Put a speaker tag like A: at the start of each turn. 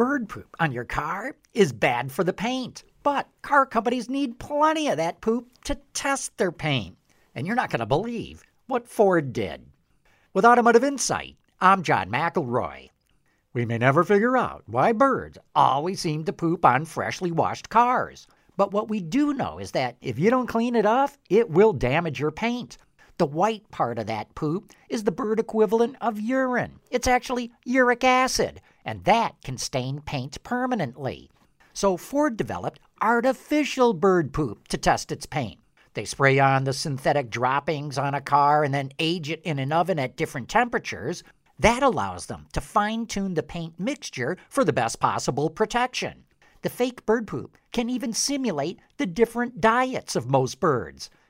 A: Bird poop on your car is bad for the paint. But car companies need plenty of that poop to test their paint. And you're not going to believe what Ford did. With Automotive Insight, I'm John McElroy. We may never figure out why birds always seem to poop on freshly washed cars. But what we do know is that if you don't clean it off, it will damage your paint. The white part of that poop is the bird equivalent of urine. It's actually uric acid, and that can stain paint permanently. So Ford developed artificial bird poop to test its paint. They spray on the synthetic droppings on a car and then age it in an oven at different temperatures. That allows them to fine tune the paint mixture for the best possible protection. The fake bird poop can even simulate the different diets of most birds.